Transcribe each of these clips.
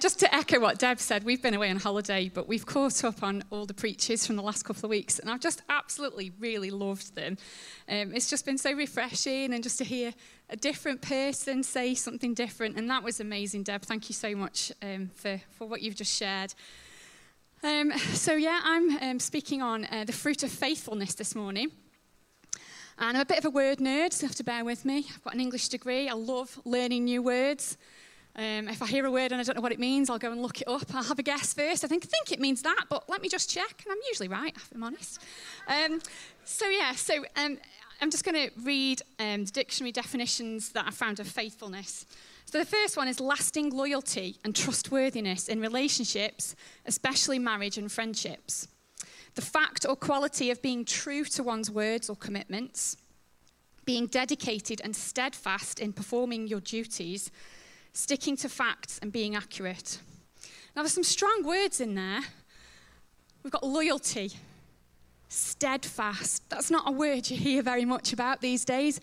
Just to echo what Deb said, we've been away on holiday, but we've caught up on all the preachers from the last couple of weeks, and I've just absolutely really loved them. Um, it's just been so refreshing, and just to hear a different person say something different, and that was amazing, Deb. Thank you so much um, for, for what you've just shared. Um, so, yeah, I'm um, speaking on uh, the fruit of faithfulness this morning. And I'm a bit of a word nerd, so you have to bear with me. I've got an English degree. I love learning new words. Um, if I hear a word and I don't know what it means, I'll go and look it up. I'll have a guess first. I think, I think it means that, but let me just check. And I'm usually right, if I'm honest. Um, so, yeah, so um, I'm just going to read um, the dictionary definitions that I found of faithfulness. So, the first one is lasting loyalty and trustworthiness in relationships, especially marriage and friendships. The fact or quality of being true to one's words or commitments, being dedicated and steadfast in performing your duties sticking to facts and being accurate. Now, there's some strong words in there. We've got loyalty, steadfast. That's not a word you hear very much about these days.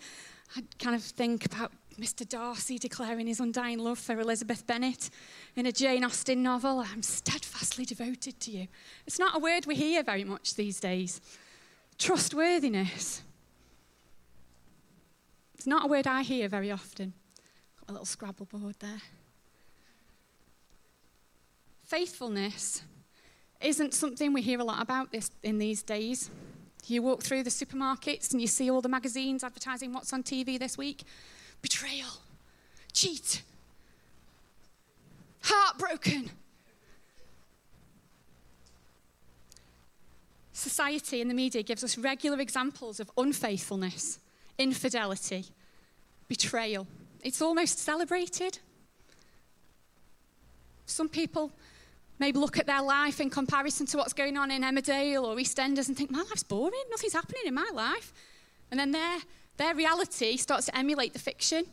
I kind of think about Mr. Darcy declaring his undying love for Elizabeth Bennet in a Jane Austen novel. I'm steadfastly devoted to you. It's not a word we hear very much these days. Trustworthiness. It's not a word I hear very often a little Scrabble board there. Faithfulness isn't something we hear a lot about this, in these days. You walk through the supermarkets and you see all the magazines advertising what's on TV this week betrayal, cheat, heartbroken. Society and the media gives us regular examples of unfaithfulness, infidelity, betrayal. It's almost celebrated. Some people maybe look at their life in comparison to what's going on in Emmerdale or EastEnders and think, my life's boring, nothing's happening in my life. And then their, their reality starts to emulate the fiction.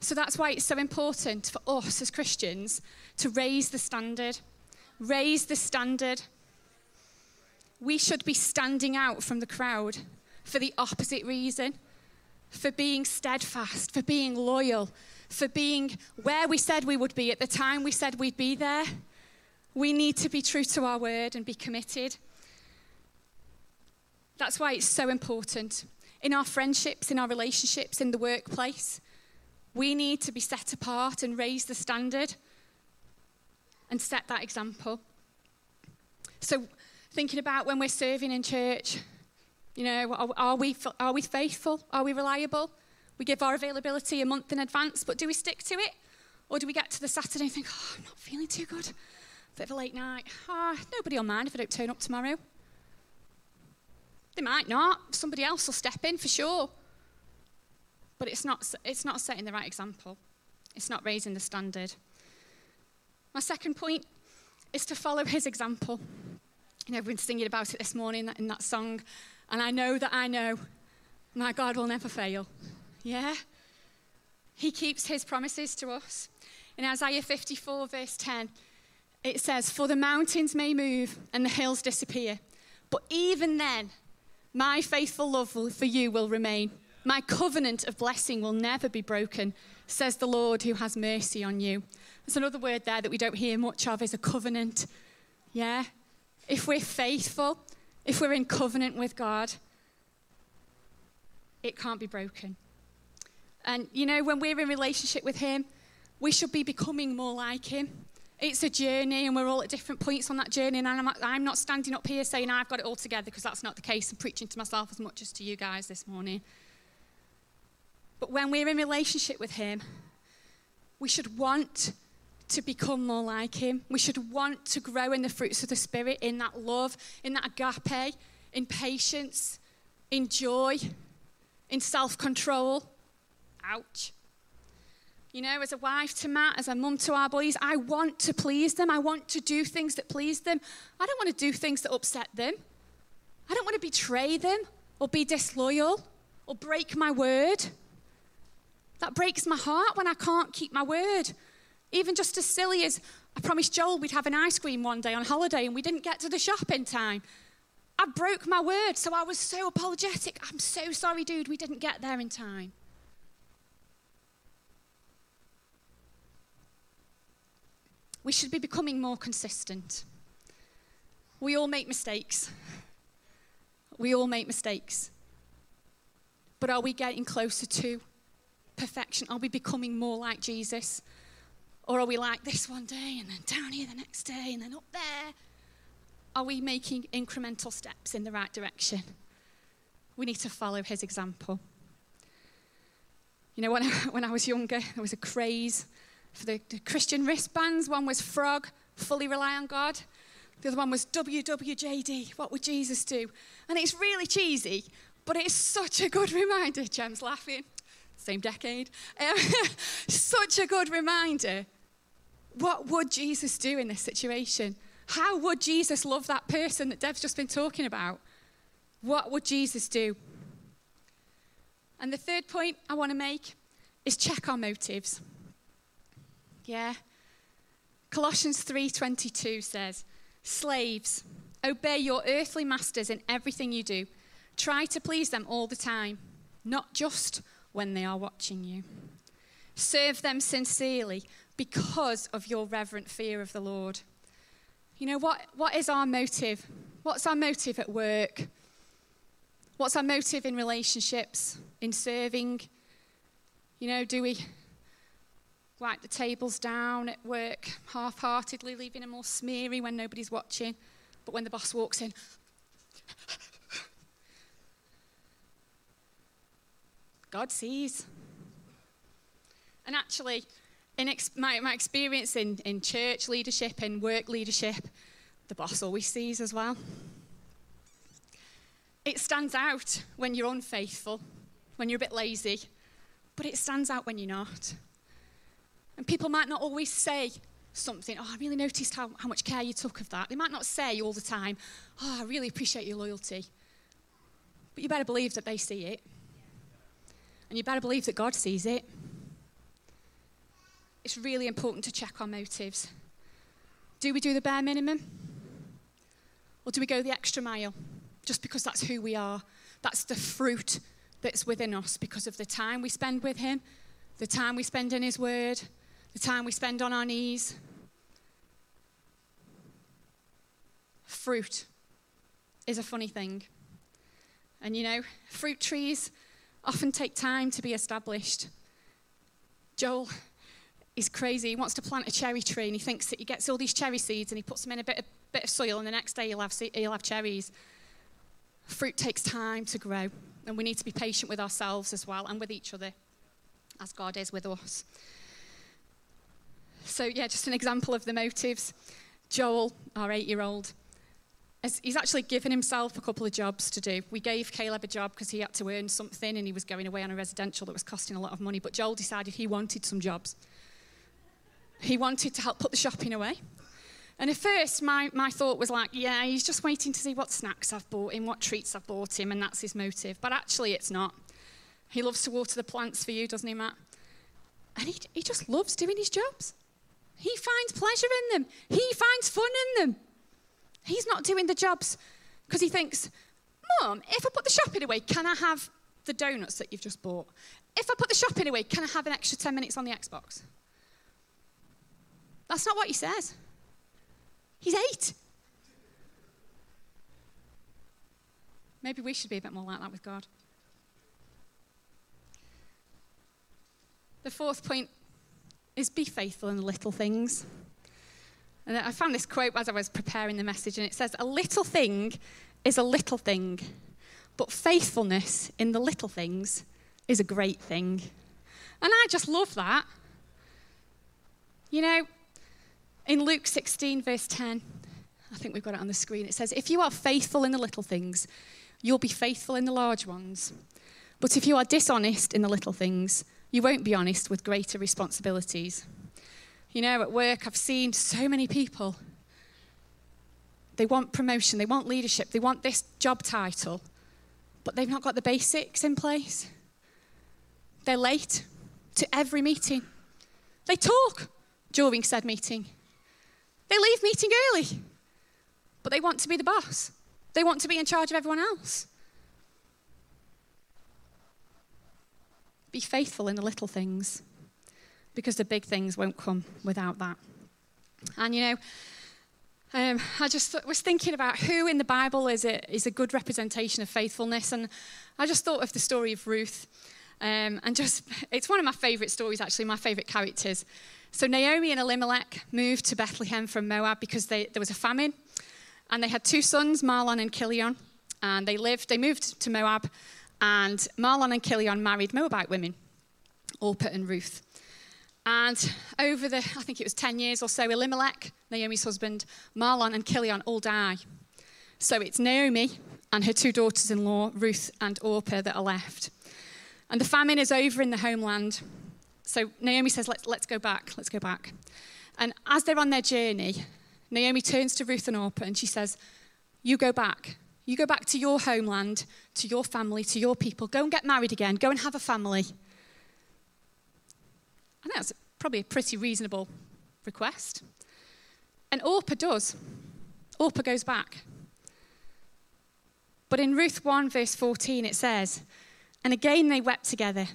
So that's why it's so important for us as Christians to raise the standard. Raise the standard. We should be standing out from the crowd for the opposite reason for being steadfast, for being loyal, for being where we said we would be at the time we said we'd be there. We need to be true to our word and be committed. That's why it's so important. In our friendships, in our relationships, in the workplace, we need to be set apart and raise the standard and set that example. So, thinking about when we're serving in church, you know, are, we, are we faithful? Are we reliable? We give our availability a month in advance, but do we stick to it? Or do we get to the Saturday and think, oh, I'm not feeling too good? Bit of a late night. Ah, oh, nobody will mind if I don't turn up tomorrow. They might not. Somebody else will step in for sure. But it's not, it's not setting the right example. It's not raising the standard. My second point is to follow his example. You know, we've been singing about it this morning in that song. And I know that I know my God will never fail. Yeah? He keeps his promises to us. In Isaiah 54, verse 10, it says, For the mountains may move and the hills disappear, but even then, my faithful love for you will remain. My covenant of blessing will never be broken, says the Lord who has mercy on you. There's another word there that we don't hear much of is a covenant. Yeah? If we're faithful, if we're in covenant with God, it can't be broken. And you know, when we're in relationship with Him, we should be becoming more like Him. It's a journey, and we're all at different points on that journey. And I'm, I'm not standing up here saying I've got it all together because that's not the case. I'm preaching to myself as much as to you guys this morning. But when we're in relationship with Him, we should want to become more like him. We should want to grow in the fruits of the Spirit, in that love, in that agape, in patience, in joy, in self control. Ouch. You know, as a wife to Matt, as a mum to our boys, I want to please them. I want to do things that please them. I don't want to do things that upset them. I don't want to betray them or be disloyal or break my word. That breaks my heart when I can't keep my word. Even just as silly as I promised Joel we'd have an ice cream one day on holiday and we didn't get to the shop in time. I broke my word, so I was so apologetic. I'm so sorry, dude, we didn't get there in time. we should be becoming more consistent. We all make mistakes. We all make mistakes. But are we getting closer to perfection? Are we becoming more like Jesus? Or are we like this one day and then down here the next day and then up there? Are we making incremental steps in the right direction? We need to follow his example. You know, when I, when I was younger, there was a craze for the, the Christian wristbands. One was Frog, fully rely on God. The other one was WWJD, what would Jesus do? And it's really cheesy, but it's such a good reminder. Jem's laughing, same decade. Um, such a good reminder. What would Jesus do in this situation? How would Jesus love that person that Deb's just been talking about? What would Jesus do? And the third point I want to make is check our motives. Yeah. Colossians 3:22 says, "Slaves, obey your earthly masters in everything you do. Try to please them all the time, not just when they are watching you. Serve them sincerely because of your reverent fear of the Lord." You know what what is our motive? What's our motive at work? What's our motive in relationships, in serving? You know, do we wipe the tables down at work half heartedly, leaving them all smeary when nobody's watching? But when the boss walks in, God sees. And actually, in ex- my, my experience in, in church leadership and work leadership, the boss always sees as well. It stands out when you're unfaithful, when you're a bit lazy, but it stands out when you're not. And people might not always say something, oh, I really noticed how, how much care you took of that. They might not say all the time, oh, I really appreciate your loyalty. But you better believe that they see it. And you better believe that God sees it. It's really important to check our motives. Do we do the bare minimum? Or do we go the extra mile? just because that's who we are. That's the fruit that's within us because of the time we spend with Him, the time we spend in His Word, the time we spend on our knees. Fruit is a funny thing. And you know, fruit trees often take time to be established. Joel is crazy. He wants to plant a cherry tree and he thinks that he gets all these cherry seeds and he puts them in a bit of, bit of soil and the next day he'll have, he'll have cherries. Fruit takes time to grow, and we need to be patient with ourselves as well and with each other as God is with us. So, yeah, just an example of the motives. Joel, our eight year old, he's actually given himself a couple of jobs to do. We gave Caleb a job because he had to earn something and he was going away on a residential that was costing a lot of money. But Joel decided he wanted some jobs. He wanted to help put the shopping away. And at first, my, my thought was like, yeah, he's just waiting to see what snacks I've bought him, what treats I've bought him, and that's his motive. But actually, it's not. He loves to water the plants for you, doesn't he, Matt? And he, he just loves doing his jobs. He finds pleasure in them, he finds fun in them. He's not doing the jobs because he thinks, Mum, if I put the shopping away, can I have the donuts that you've just bought? If I put the shopping away, can I have an extra 10 minutes on the Xbox? That's not what he says. He's eight. Maybe we should be a bit more like that with God. The fourth point is be faithful in the little things. And I found this quote as I was preparing the message, and it says, A little thing is a little thing, but faithfulness in the little things is a great thing. And I just love that. You know, in Luke 16, verse 10, I think we've got it on the screen, it says, If you are faithful in the little things, you'll be faithful in the large ones. But if you are dishonest in the little things, you won't be honest with greater responsibilities. You know, at work, I've seen so many people. They want promotion, they want leadership, they want this job title, but they've not got the basics in place. They're late to every meeting. They talk during said meeting. They leave meeting early, but they want to be the boss. They want to be in charge of everyone else. Be faithful in the little things because the big things won't come without that. And you know, um, I just was thinking about who in the Bible is a, is a good representation of faithfulness. And I just thought of the story of Ruth. Um, and just, it's one of my favourite stories, actually, my favourite characters. So Naomi and Elimelech moved to Bethlehem from Moab because they, there was a famine. And they had two sons, Mahlon and Chilion. And they lived, they moved to Moab. And Mahlon and Chilion married Moabite women, Orpah and Ruth. And over the, I think it was 10 years or so, Elimelech, Naomi's husband, Mahlon, and Chilion all die. So it's Naomi and her two daughters in law, Ruth and Orpah, that are left. And the famine is over in the homeland. So Naomi says, let's, let's go back, let's go back. And as they're on their journey, Naomi turns to Ruth and Orpah and she says, You go back. You go back to your homeland, to your family, to your people. Go and get married again. Go and have a family. I think that's probably a pretty reasonable request. And Orpah does. Orpah goes back. But in Ruth 1, verse 14, it says, And again they wept together.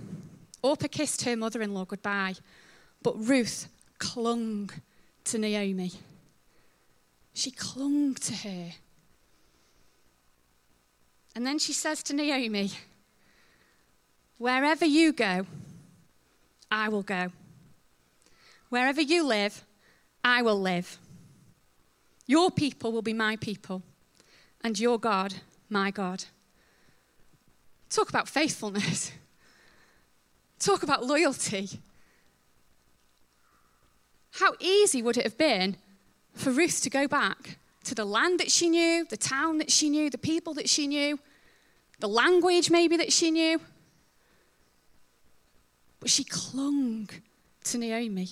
Orpah kissed her mother in law goodbye, but Ruth clung to Naomi. She clung to her. And then she says to Naomi, Wherever you go, I will go. Wherever you live, I will live. Your people will be my people, and your God, my God. Talk about faithfulness. Talk about loyalty. How easy would it have been for Ruth to go back to the land that she knew, the town that she knew, the people that she knew, the language maybe that she knew? But she clung to Naomi.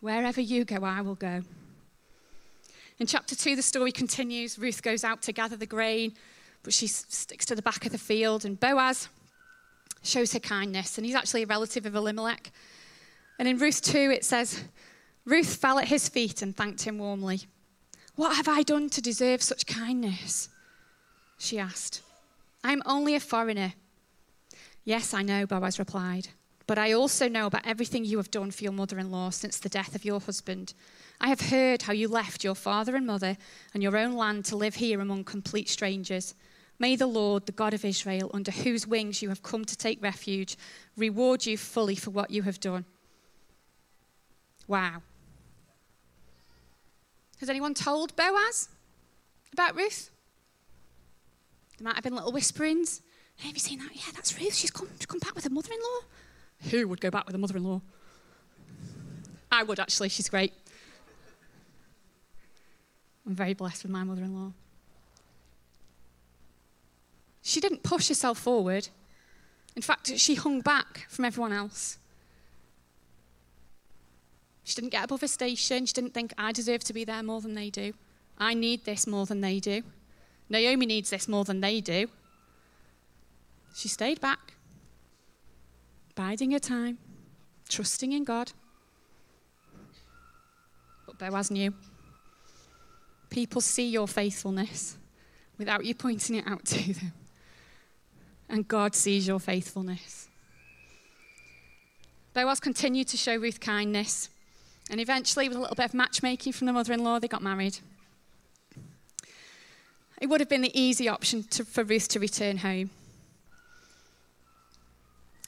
Wherever you go, I will go. In chapter 2, the story continues. Ruth goes out to gather the grain, but she sticks to the back of the field, and Boaz shows her kindness, and he's actually a relative of Elimelech. And in Ruth 2, it says, Ruth fell at his feet and thanked him warmly. What have I done to deserve such kindness? She asked. I am only a foreigner. Yes, I know, Boaz replied. But I also know about everything you have done for your mother in law since the death of your husband. I have heard how you left your father and mother and your own land to live here among complete strangers. May the Lord, the God of Israel, under whose wings you have come to take refuge, reward you fully for what you have done. Wow. Has anyone told Boaz about Ruth? There might have been little whisperings. Have you seen that? Yeah, that's Ruth. She's come, she's come back with her mother in law. Who would go back with a mother in law? I would actually. She's great. I'm very blessed with my mother in law. She didn't push herself forward. In fact, she hung back from everyone else. She didn't get above her station. She didn't think, I deserve to be there more than they do. I need this more than they do. Naomi needs this more than they do. She stayed back, biding her time, trusting in God. But Boaz knew. People see your faithfulness without you pointing it out to them. And God sees your faithfulness. Boaz continued to show Ruth kindness. And eventually, with a little bit of matchmaking from the mother in law, they got married. It would have been the easy option to, for Ruth to return home.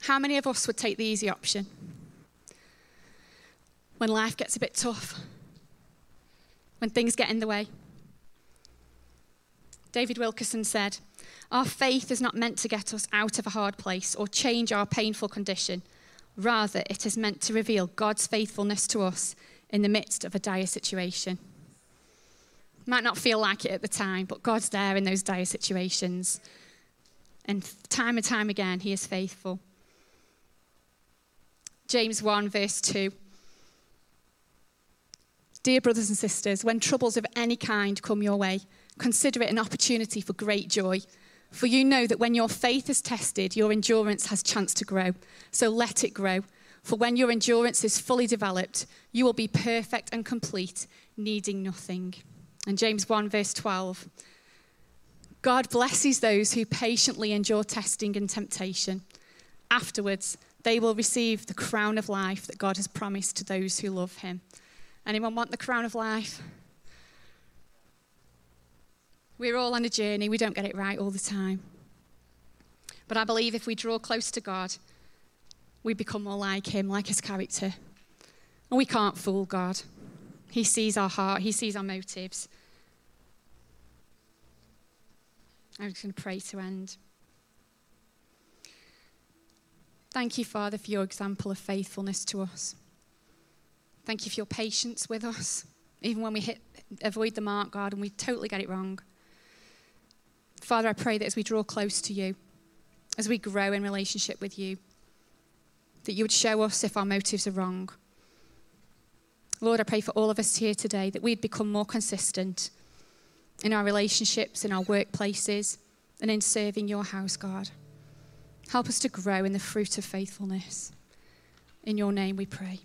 How many of us would take the easy option? When life gets a bit tough, when things get in the way. David Wilkerson said, Our faith is not meant to get us out of a hard place or change our painful condition. Rather, it is meant to reveal God's faithfulness to us in the midst of a dire situation. Might not feel like it at the time, but God's there in those dire situations. And time and time again, He is faithful. James 1, verse 2. Dear brothers and sisters, when troubles of any kind come your way, consider it an opportunity for great joy. For you know that when your faith is tested, your endurance has chance to grow. So let it grow. For when your endurance is fully developed, you will be perfect and complete, needing nothing. And James 1, verse 12. God blesses those who patiently endure testing and temptation. Afterwards, they will receive the crown of life that God has promised to those who love him. Anyone want the crown of life? We're all on a journey. We don't get it right all the time. But I believe if we draw close to God, we become more like him, like his character. And we can't fool God. He sees our heart, He sees our motives. I'm just going to pray to end. Thank you, Father, for your example of faithfulness to us. Thank you for your patience with us, even when we hit, avoid the mark, God, and we totally get it wrong. Father, I pray that as we draw close to you, as we grow in relationship with you, that you would show us if our motives are wrong. Lord, I pray for all of us here today that we'd become more consistent in our relationships, in our workplaces, and in serving your house, God. Help us to grow in the fruit of faithfulness. In your name we pray.